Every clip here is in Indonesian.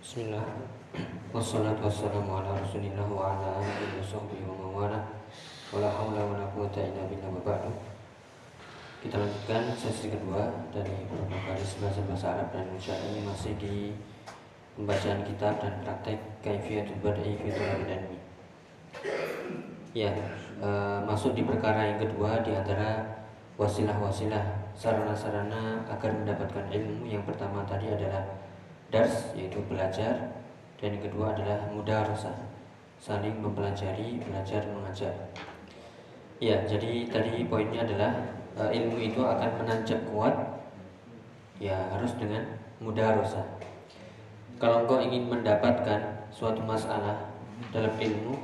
Bismillah. Wassalatu wassalamu ala rasulillah wa ala alihi wa sahbihi wa mawala Wa la hawla wa la quwata illa billah wa ba'du. Kita lanjutkan sesi kedua dari beberapa kali bahasa bahasa Arab dan Indonesia. Ini masih di pembacaan kitab dan praktek kaifiyatul badai fi dan Ya, e, masuk di perkara yang kedua di antara wasilah-wasilah sarana-sarana agar mendapatkan ilmu. Yang pertama tadi adalah dars yaitu belajar. Dan yang kedua adalah mudarasah saling mempelajari belajar mengajar. Ya jadi tadi poinnya adalah uh, ilmu itu akan menancap kuat ya harus dengan mudarasah. Kalau engkau ingin mendapatkan suatu masalah dalam ilmu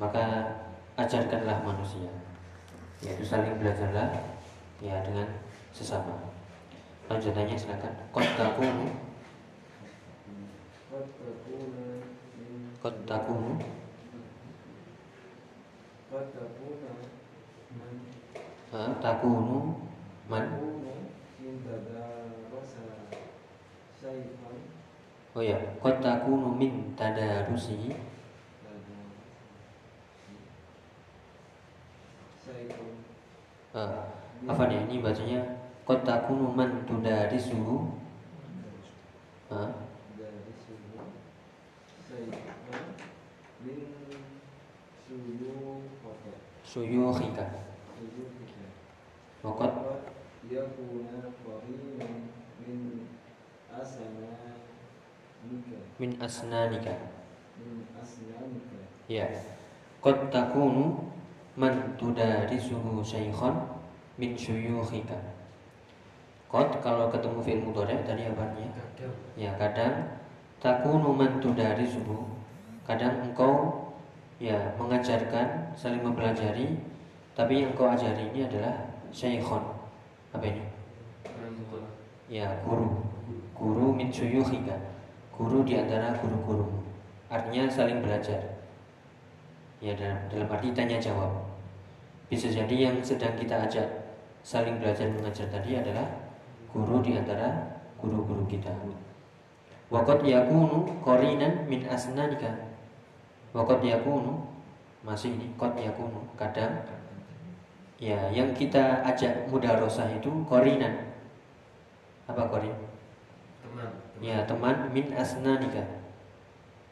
maka ajarkanlah manusia. Yaitu saling belajarlah ya dengan sesama. Lanjutannya silakan. Qattakum Qad takunu Qad takunu Ha, takunu man Oh ya, qad takunu min tadarusi uh, apa nih ini bacanya? Qad takunu man tudarisuhu uh, suyukhika Wakat min asnanika ya. Qad takunu man tudarisuhu syaikhan min syuyukhika qad kalau ketemu fi'il mudhari tadi apa artinya? Ya kadang. Takunu man tudarisuhu kadang engkau ya mengajarkan saling mempelajari tapi yang kau ajari ini adalah syekhon apa ini? Ya guru. Guru min suyukhika guru di antara guru-guru. Artinya saling belajar. Ya dalam, dalam arti tanya jawab. Bisa jadi yang sedang kita ajak saling belajar mengajar tadi adalah guru di antara guru-guru kita. Wakat yakunu korinan min asnanika Wakot yakunu masih ini kot yakunu kadang ya yang kita ajak mudarosah itu korinan. Apa korin? Teman, teman. ya teman min asnanika.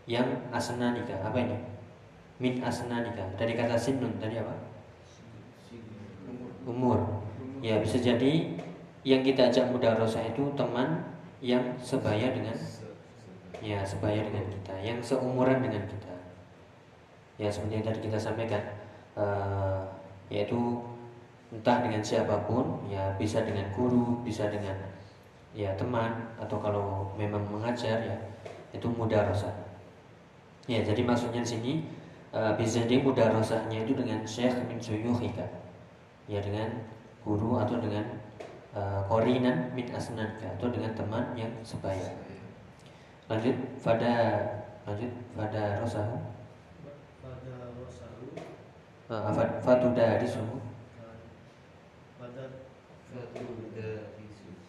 Yang asnanika. Apa ini? Min asnanika. Dari kata sinun tadi apa? Umur. Ya bisa jadi yang kita ajak mudarosah itu teman yang sebaya dengan ya sebaya dengan kita. Yang seumuran dengan kita ya seperti yang tadi kita sampaikan uh, yaitu entah dengan siapa pun ya bisa dengan guru bisa dengan ya teman atau kalau memang mengajar ya itu mudah rasa ya jadi maksudnya di sini uh, bisa jadi mudah rasanya itu dengan syekh min suyuhika ya dengan guru atau dengan uh, korinan min asnanka atau dengan teman yang sebaya. Lanjut pada lanjut pada rosahu fatu darisu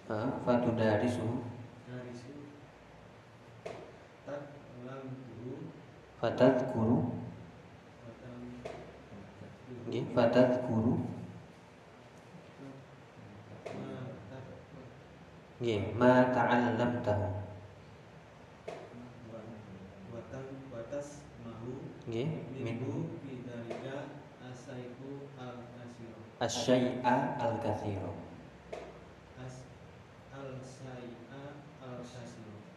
uh, fatu darisu fatat guru. Fatat guru. Nggih, ma ta'allamtahu. Nggih, minhu asyai'a al-kathiro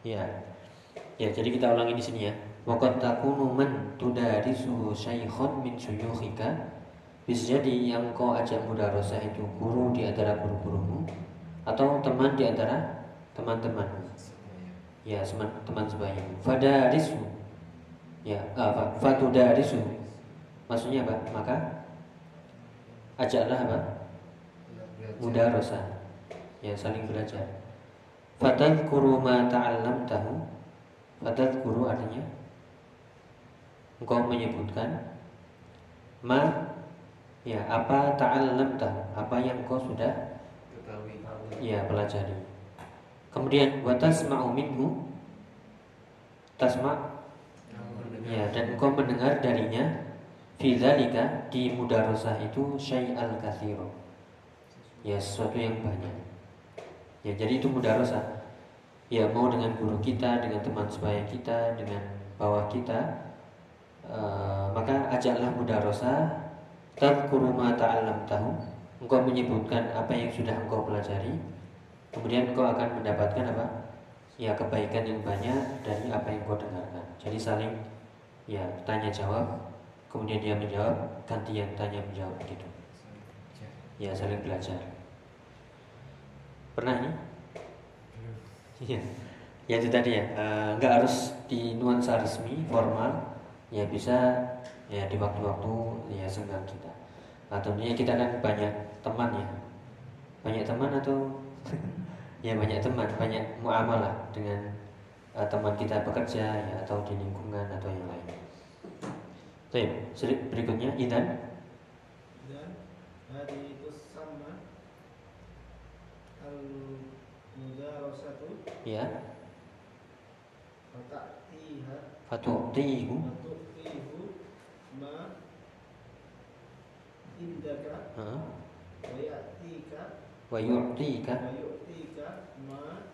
Ya. Ya, jadi kita ulangi di sini ya. Waqad takunu man tudarisu syaikhun min syuyukhika. Bisa jadi yang kau ajak mudarasah itu guru di antara guru-gurumu atau teman di antara teman-teman. Ya, teman sebaya. Fadarisu. Ya, apa? Fatudarisu. Maksudnya apa? Maka ajaklah apa? Mudarasa. Ya, saling belajar. Fatadhkuru ma ta'allamtahu. Fatadhkuru artinya engkau menyebutkan ma ya apa ta'allamtahu, apa yang engkau sudah ya pelajari. Kemudian watasma'u minhu tasma ya dan engkau mendengar darinya Fizalika di mudarosah itu syai'al kathiro Ya sesuatu yang banyak. Ya jadi itu mudarosah Ya mau dengan guru kita, dengan teman sebaya kita, dengan bawah kita uh, Maka ajaklah mudarosah Tadkuru ma ta'alam tahu Engkau menyebutkan apa yang sudah engkau pelajari. Kemudian engkau akan mendapatkan apa? Ya kebaikan yang banyak dari apa yang engkau dengarkan. Jadi saling ya tanya jawab kemudian dia menjawab gantian tanya menjawab gitu. Ya saling belajar. Pernah ini? Iya. Ya itu tadi ya. Eh, nggak harus di nuansa resmi formal. Ya bisa ya di waktu-waktu ya senggang kita. Atau tentunya kita kan banyak teman ya. Banyak teman atau? Ya banyak teman. Banyak muamalah dengan uh, teman kita bekerja ya atau di lingkungan atau yang lain Baik, berikutnya idan. Dan hari itu sama al mudarasatu. Ya. Fatatiha. Fatu'tihu. Fatu'tihu ma indaka. Ha. Wa ya'tika. Wa yu'tika. Wa yu'tika ma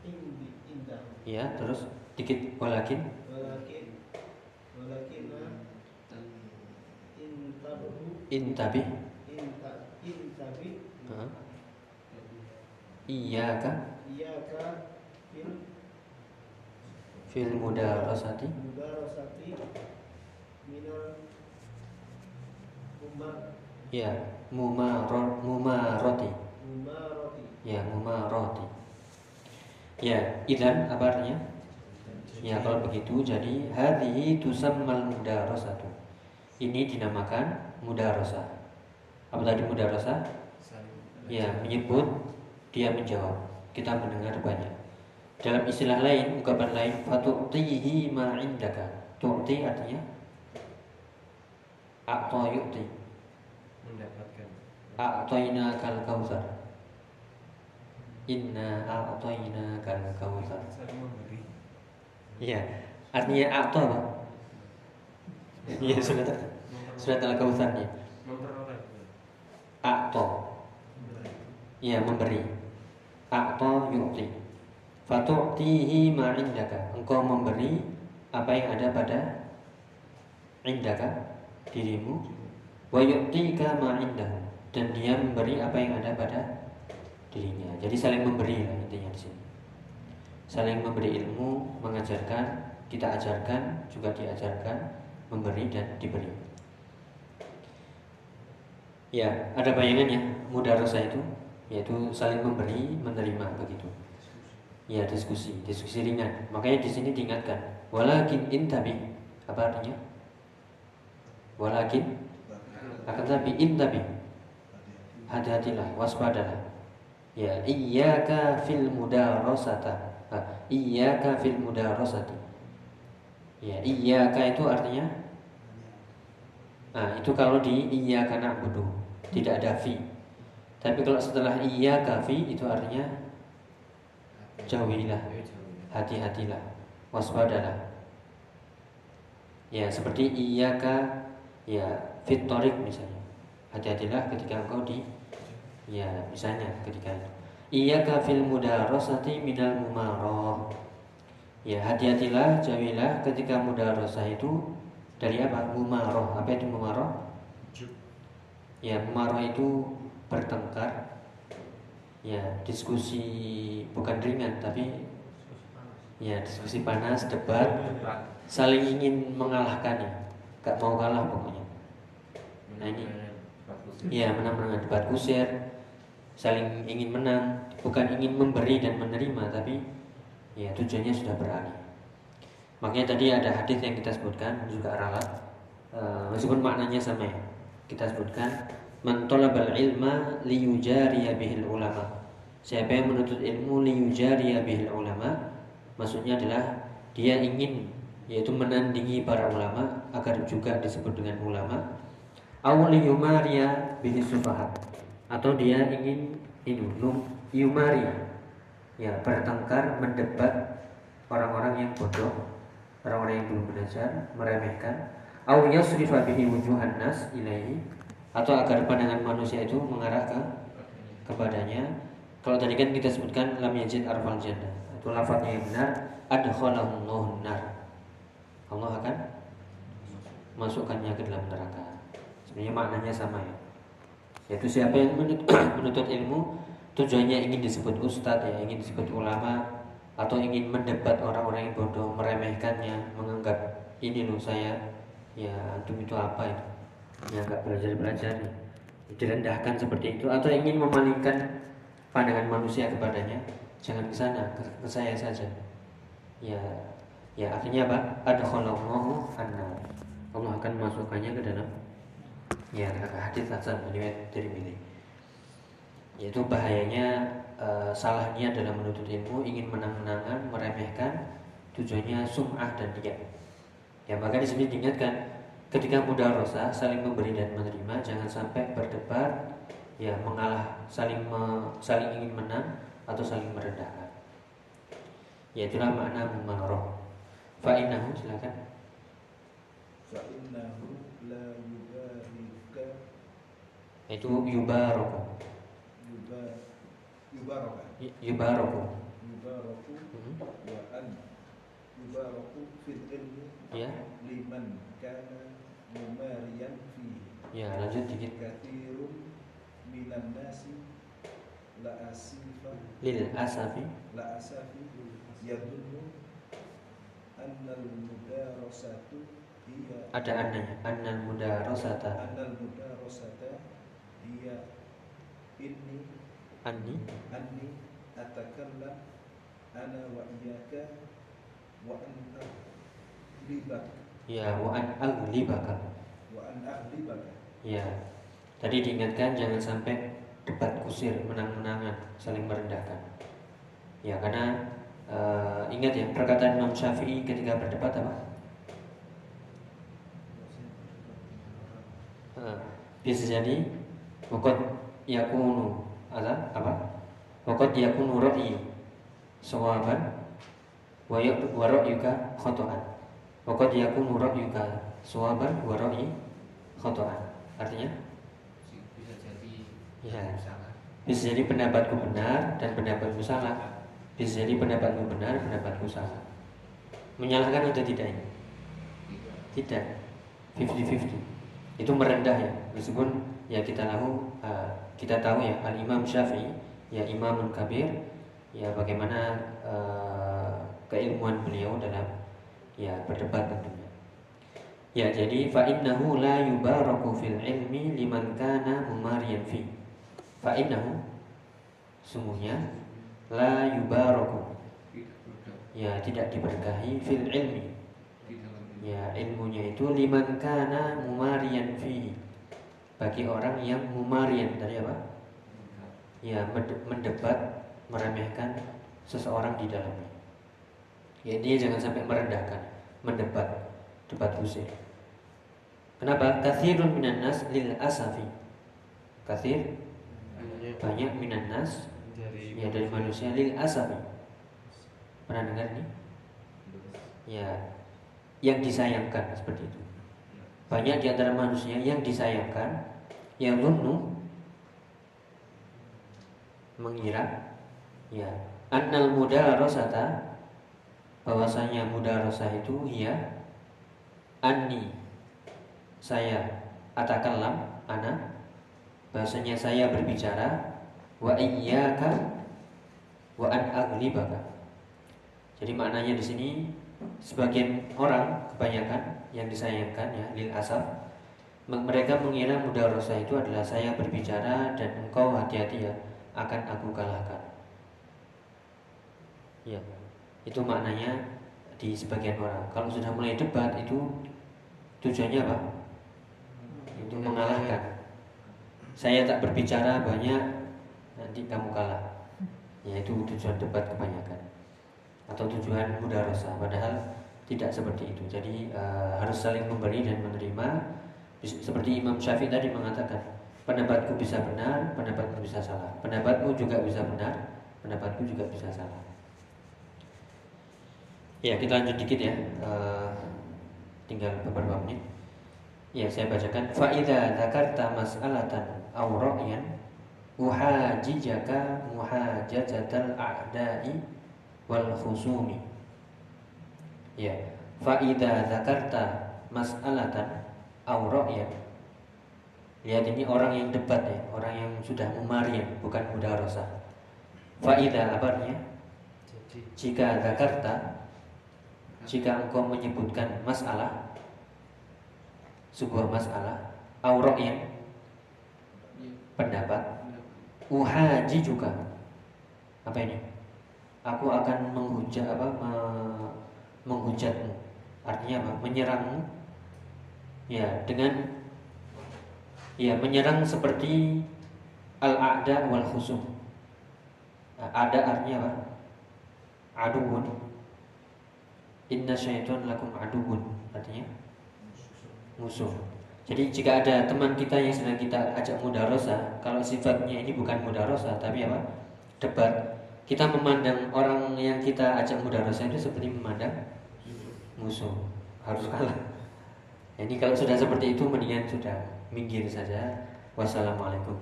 indi indah. Ya, terus dikit walakin intabi intabi iya kan iya kan fil. Fil mudarasati. Mudarasati. Minal umar ya mumarot mumaroti. Mumaroti. Ya mumaroti. Ya idan apa artinya? Ya kalau begitu jadi hadhihi tusammal mudarasatu ini dinamakan mudarasa. Apa tadi mudarasa? Ya, menyebut dia menjawab. Kita mendengar banyak. Dalam istilah lain, ungkapan lain, fatu'tihi ma indaka. Tu'ti artinya A'ta yu'ti. Mendapatkan. A'tayna kal kautsar. Inna a'tayna kal kautsar. Iya, artinya a'ta apa? Iya, sudah surat al-kautsar ya. Akto. Ya memberi. Akto yu'ti. Fatu'tihi ma indaka. Engkau memberi apa yang ada pada indaka dirimu wa yu'tika ma indahu dan dia memberi apa yang ada pada dirinya. Jadi saling memberi lah intinya di sini. Saling memberi ilmu, mengajarkan, kita ajarkan, juga diajarkan, memberi dan diberi. Ya, ada bayangannya mudarasa itu yaitu saling memberi, menerima begitu. Ya, diskusi, diskusi ringan. Makanya di sini diingatkan, walakin intabi. Apa artinya? Walakin akan tapi intabi. Hati-hatilah, waspadalah. Ya, iyyaka fil mudarasata. Iyyaka fil mudarasati. Ya, iyyaka itu artinya Nah, itu kalau di iya karena budu tidak ada fi. Tapi kalau setelah iya kafi itu artinya jauhilah, hati-hatilah, waspadalah. Ya seperti iya ka ya fitorik misalnya. Hati-hatilah ketika engkau di ya misalnya ketika. Iya ka fil mudarosati minal mumaroh. Ya hati-hatilah, jauhilah ketika mudarosah itu dari apa? Mumaroh. Apa itu mumaroh? Ya, mumaroh itu bertengkar. Ya, diskusi bukan ringan tapi ya diskusi panas, debat, saling ingin mengalahkan ya. Gak mau kalah pokoknya. Nah ini ya menang-menang debat kusir, saling ingin menang, bukan ingin memberi dan menerima tapi ya tujuannya sudah beralih. Makanya tadi ada hadis yang kita sebutkan juga ralat uh, meskipun maknanya sama ya. Kita sebutkan man talabal ilma liyujariya bihil ulama. Siapa yang menuntut ilmu liyujariya bihil ulama maksudnya adalah dia ingin yaitu menandingi para ulama agar juga disebut dengan ulama. Awli yumaria bihi sufahat atau dia ingin ini yumaria ya bertengkar mendebat orang-orang yang bodoh, orang-orang yang belum belajar, meremehkan, au yasrifa bihi wujuhan nas ilaihi atau agar pandangan manusia itu mengarah ke kepadanya. Kalau tadi kan kita sebutkan lam yajid arfal jannah. Itu lafadznya yang benar, adkhalahullahu nar. Allah akan masukkannya ke dalam neraka. Sebenarnya maknanya sama ya. Yaitu siapa yang menuntut ilmu tujuannya ingin disebut ustadz ya, ingin disebut ulama atau ingin mendebat orang-orang yang bodoh, meremehkannya, menganggap ini loh saya ya antum itu apa itu? Ya nggak belajar belajar direndahkan seperti itu atau ingin memalingkan pandangan manusia kepadanya jangan ke sana ke, saya saja. Ya ya artinya apa? Ada kalau anna Allah akan masukkannya ke dalam. Ya hadis hasan riwayat Tirmidzi. Yaitu bahayanya e, salahnya dalam menuntut ilmu ingin menang-menangan meremehkan tujuannya sum'ah dan dia ya maka di sini diingatkan ketika mudah rosa saling memberi dan menerima jangan sampai berdebat ya mengalah saling me, saling ingin menang atau saling merendahkan. Ya itulah makna mumaroh fa'inahu silakan. Fa'innahu la yubarika itu yubaroko wa an yubaraku fil ilmi ya liman kana mumariyan fihi ya lanjut dikit. Kathirun minan nasi la asifa. Lil asafi. La asafi yadunnu annal mudarasatu hiya ada ananya annal mudarasata. Annal mudarasata hiya inni. Anni. Anni atakallam ana wa iyyaka wa an ahlibak ya wa an aglibaka wa an ahlibaka ya tadi diingatkan jangan sampai debat kusir menang-menangan saling merendahkan. Ya karena eh, ingat ya perkataan Imam Syafi'i ketika berdebat apa? Eh, bisa jadi wakot yakunu ada apa? Wakot yakunu ra'yi sawaban wa wa ra'yuka khata'an. Wakot yakunu ra'yuka sawaban wa ra'yi khata'an. Artinya? Bisa jadi ya salah. Bisa jadi pendapatku benar dan pendapatku salah. Bisa jadi pendapatku benar pendapatku salah. Menyalahkan atau tidak ini? Tidak. Tidak. 50-50 itu merendah ya. Meskipun ya kita tahu uh, kita tahu ya al Imam Syafi'i ya imamun kabir ya bagaimana uh, keilmuan beliau dalam ya berdebat tentunya. Ya jadi fa innahu la yubaraku fil ilmi liman kana mumariyan fi. Fa innahu sungguhnya la yubaraku. Ya tidak diberkahi fil ilmi. Ya ilmunya itu liman kana mumarian fi. Bagi orang yang mumarian dari apa? Ya mende- mendebat, meremehkan seseorang di dalamnya. Ya dia jangan sampai merendahkan, mendebat, debat usir. Kenapa? Kathirun minan nas lil asafi. Kathir banyak minan nas dari ya dari manusia lil asafi. Pernah dengar ini? Ya, yang disayangkan seperti itu. Banyak di antara manusia yang disayangkan, yang lunnu mengira, ya, annal mudarasata bahwasanya mudarasah itu ya anni. Saya atakallam ana bahwasanya saya berbicara wa iyyaka wa an aglibaka jadi maknanya di sini sebagian orang kebanyakan yang disayangkan ya lil asaf me- mereka mengira mudarosah itu adalah saya berbicara dan engkau hati-hati ya akan aku kalahkan. Ya, itu maknanya di sebagian orang. Kalau sudah mulai debat itu tujuannya apa? Itu mengalahkan. Saya tak berbicara banyak, nanti kamu kalah. Ya itu tujuan debat kebanyakan atau tujuan mudarosah padahal tidak seperti itu jadi eh, harus saling memberi dan menerima seperti Imam Syafi'i tadi mengatakan pendapatku bisa benar pendapatku bisa salah pendapatmu juga bisa benar pendapatku juga bisa salah Ya, kita lanjut dikit ya. Eh, tinggal beberapa menit. Ya, saya bacakan. Fa'idha dzakarta mas'alatan aw ra'yan uhajijaka muhajajatal a'da'i wal khusumi. Ya, fa'idha dzakarta mas'alatan aw ra'yan Lihat ini orang yang debat ya, orang yang sudah memari bukan mudarosah. Fa'idha apa artinya? Jika Jakarta jika engkau menyebutkan masalah sebuah masalah aurok yang pendapat uhaji juga. Apa ini? Aku akan menghujat apa? Me- menghujatmu. Artinya apa? Menyerangmu. Ya dengan ya menyerang seperti al-a'da wal khusum. Ada artinya apa? Aduun Inna syaitan lakum aduun Artinya musuh Jadi jika ada teman kita yang sedang kita ajak mudarosa Kalau sifatnya ini bukan mudarosa Tapi apa? Debat Kita memandang orang yang kita ajak mudarosa itu seperti memandang musuh Harus kalah Ini kalau sudah seperti itu mendingan sudah minggir saja Wassalamualaikum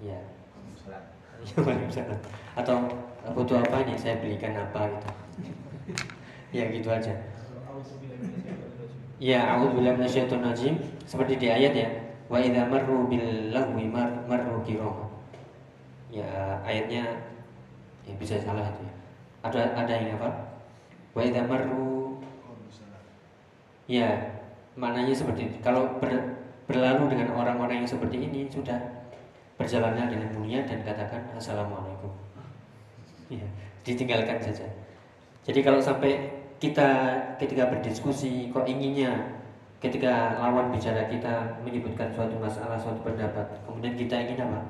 Ya Waalaikumsalam. Atau butuh apa nih? Saya belikan apa gitu. ya gitu aja. Ya, a'udzubillahi minasyaitonir rajim. Seperti di ayat ya. Wa idza marru bil lahwi mar marru kirama. Ya, ayatnya ya bisa salah itu ya. Ada ada yang apa? Wa idza marru Ya, maknanya seperti itu. Kalau ber, berlalu dengan orang-orang yang seperti ini sudah berjalanlah dengan mulia dan katakan assalamualaikum. Ya, ditinggalkan saja. Jadi kalau sampai kita ketika berdiskusi kok inginnya ketika lawan bicara kita menyebutkan suatu masalah, suatu pendapat, kemudian kita ingin apa?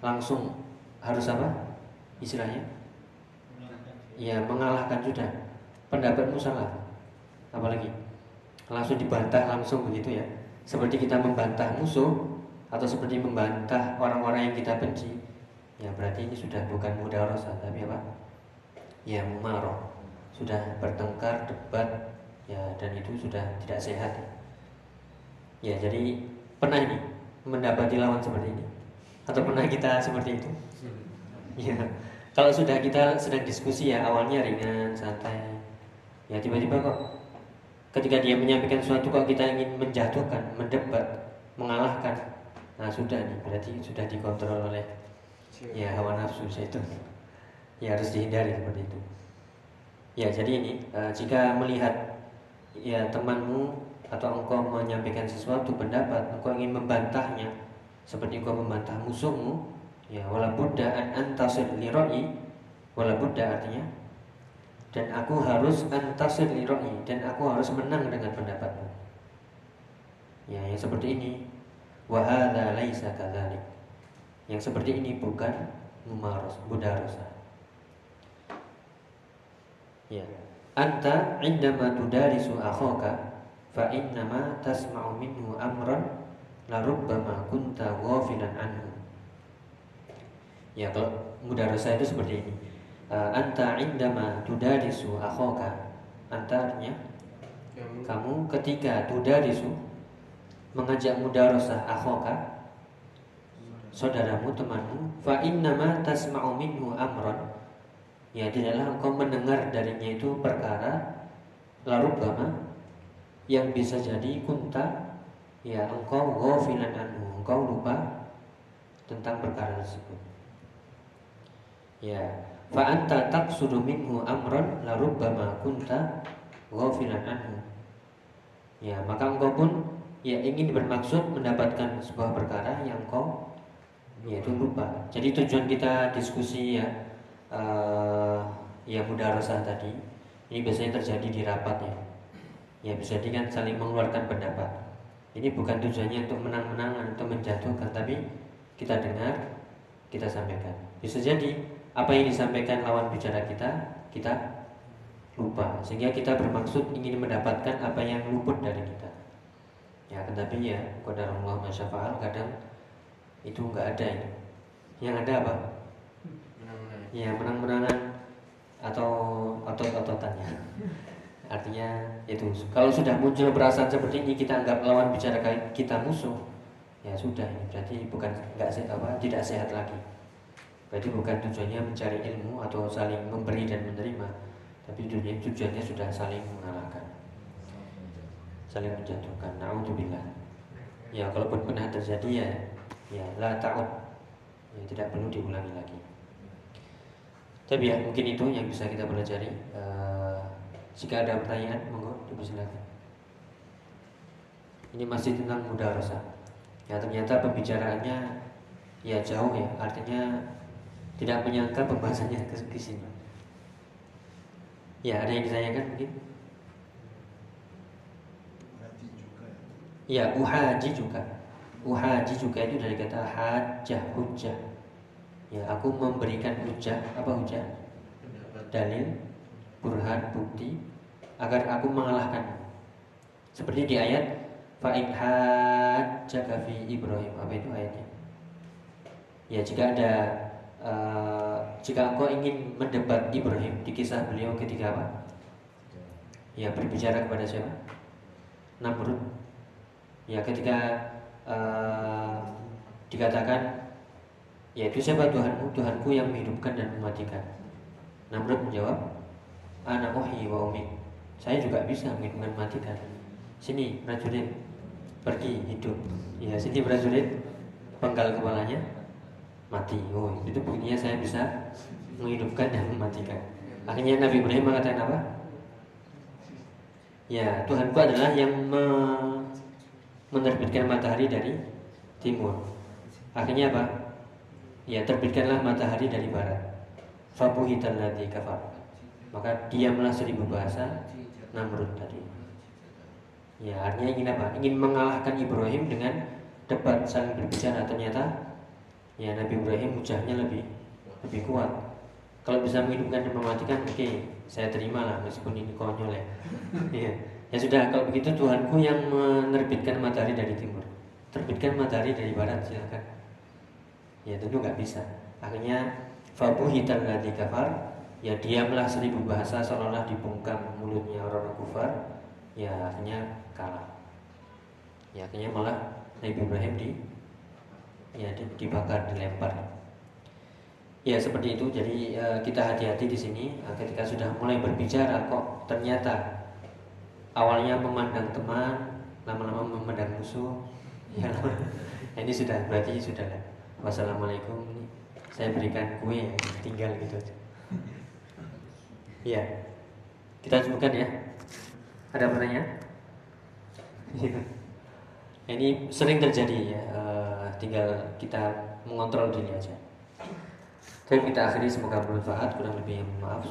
Langsung harus apa? Istilahnya? Ya mengalahkan sudah. Pendapatmu salah. Apalagi langsung dibantah langsung begitu ya. Seperti kita membantah musuh atau seperti membantah orang-orang yang kita benci. Ya berarti ini sudah bukan mudarosah tapi apa? Ya mumaroh sudah bertengkar, debat, ya dan itu sudah tidak sehat. Ya jadi pernah ini mendapati lawan seperti ini atau pernah kita seperti itu? Ya kalau sudah kita sedang diskusi ya awalnya ringan, santai, ya tiba-tiba kok ketika dia menyampaikan sesuatu kok kita ingin menjatuhkan, mendebat, mengalahkan, nah sudah nih berarti sudah dikontrol oleh ya hawa nafsu itu. Ya harus dihindari seperti itu. Ya, jadi ini uh, jika melihat ya temanmu atau engkau menyampaikan sesuatu pendapat, engkau ingin membantahnya seperti engkau membantah musuhmu, ya wala budda an antasir liroi, wala budda artinya dan aku harus antasir liroi dan aku harus menang dengan pendapatmu. Ya, yang seperti ini wahada laisa kadzalik. Yang seperti ini bukan mumaros. Ya. Anta indama tudarisu akhaka fa innama tasma'u minhu amran la rubbama kunta ghafilan anhu. Ya, kalau mudarasa itu seperti ini. Uh, anta indama tudarisu akhaka. Anta artinya kamu ketika tudarisu mengajak mudarasah akhaka saudaramu temanmu fa innama tasma'u minhu amran ya tidaklah engkau mendengar darinya itu perkara lalu bama yang bisa jadi kunta ya engkau ghafilan anhu engkau lupa tentang perkara tersebut. Ya fa anta taqsudu minhu amran la rubbama kunta ghafilan anhu. Ya maka engkau pun ya ingin bermaksud mendapatkan sebuah perkara yang engkau yaitu lupa. Jadi tujuan kita diskusi ya uh, ya mudarasah tadi ini biasanya terjadi di rapat ya. Ya bisa jadi kan saling mengeluarkan pendapat. Ini bukan tujuannya untuk menang-menangan atau menjatuhkan tapi kita dengar kita sampaikan. Bisa jadi apa yang disampaikan lawan bicara kita kita lupa. Sehingga kita bermaksud ingin mendapatkan apa yang luput dari kita. Ya tetapi ya qadarullah masyafa'al kadang itu nggak ada ini. Yang ada apa ya menang-menangan atau otot-ototannya. Artinya itu kalau sudah muncul perasaan seperti ini kita anggap lawan bicara kita musuh ya sudah berarti bukan nggak sehat apa tidak sehat lagi. Berarti bukan tujuannya mencari ilmu atau saling memberi dan menerima tapi tujuannya, tujuannya sudah saling mengalahkan. Saling menjatuhkan. Naudzubillah. Ya kalaupun pernah terjadi ya ya la ta'ud. Ya tidak perlu diulangi lagi tapi ya mungkin itu yang bisa kita pelajari. Uh, jika ada pertanyaan monggo dipersilakan. Ini masih tentang rasa. Ya ternyata pembicaraannya ya jauh ya. Artinya tidak menyangka pembahasannya ke sini. Ya ada yang ditanyakan mungkin? Ya? Uhaji juga. Uhaji juga itu dari kata hajah hujah ya aku memberikan hujah. Apa hujah? Dalil burhan bukti agar aku mengalahkan. Seperti di ayat fa in hajjaka fi ibrahim. Apa itu ayatnya? Ya jika ada uh, jika engkau ingin mendebat Ibrahim di kisah beliau ketika apa? Ya berbicara kepada siapa? Namrud. Ya ketika uh, dikatakan yaitu siapa? Tuhanmu Tuhanku yang menghidupkan dan mematikan Namrud menjawab anak ohi wa umik saya juga bisa menghidupkan mematikan sini prajurit pergi hidup. Ya sini prajurit penggal kepalanya mati. Oh itu buktinya saya bisa menghidupkan dan mematikan akhirnya Nabi Ibrahim mengatakan apa? Ya Tuhanku adalah yang me menerbitkan matahari dari timur. Akhirnya apa ya terbitkanlah matahari dari barat. Fabuhitan ladzi kafar. Maka diamlah seribu bahasa Namrud tadi. Ya artinya ingin apa? Ingin mengalahkan Ibrahim dengan debat saling berbicara. Ternyata ya Nabi Ibrahim hujahnya lebih lebih kuat. Kalau bisa menghidupkan dan mematikan oke okay, saya terima lah meskipun ini konyol ya. Ya ya sudah kalau begitu Tuhanku yang menerbitkan matahari dari timur. Terbitkan matahari dari barat silakan ya tentu nggak bisa. Akhirnya fabuhitan ladzi kafar ya diamlah seribu bahasa seolah-olah dibungkam mulutnya orang kufar ya akhirnya kalah. Ya akhirnya malah Nabi Ibrahim di ya dibakar dilempar. Ya seperti itu. Jadi uh, kita hati-hati di sini. Uh, ketika sudah mulai berbicara kok ternyata awalnya memandang teman lama-lama memandang musuh. Ya ini sudah berarti sudah wassalamualaikum. Saya berikan kue yang tinggal gitu. Aja iya. Kita sebutkan ya. Ada pertanyaan iya. ini sering terjadi ya uh, tinggal kita mengontrol diri aja. Oke kita akhiri semoga bermanfaat. Kurang lebih maaf.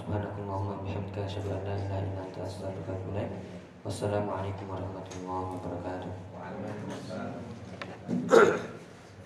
Wassalamualaikum warahmatullahi wabarakatuh.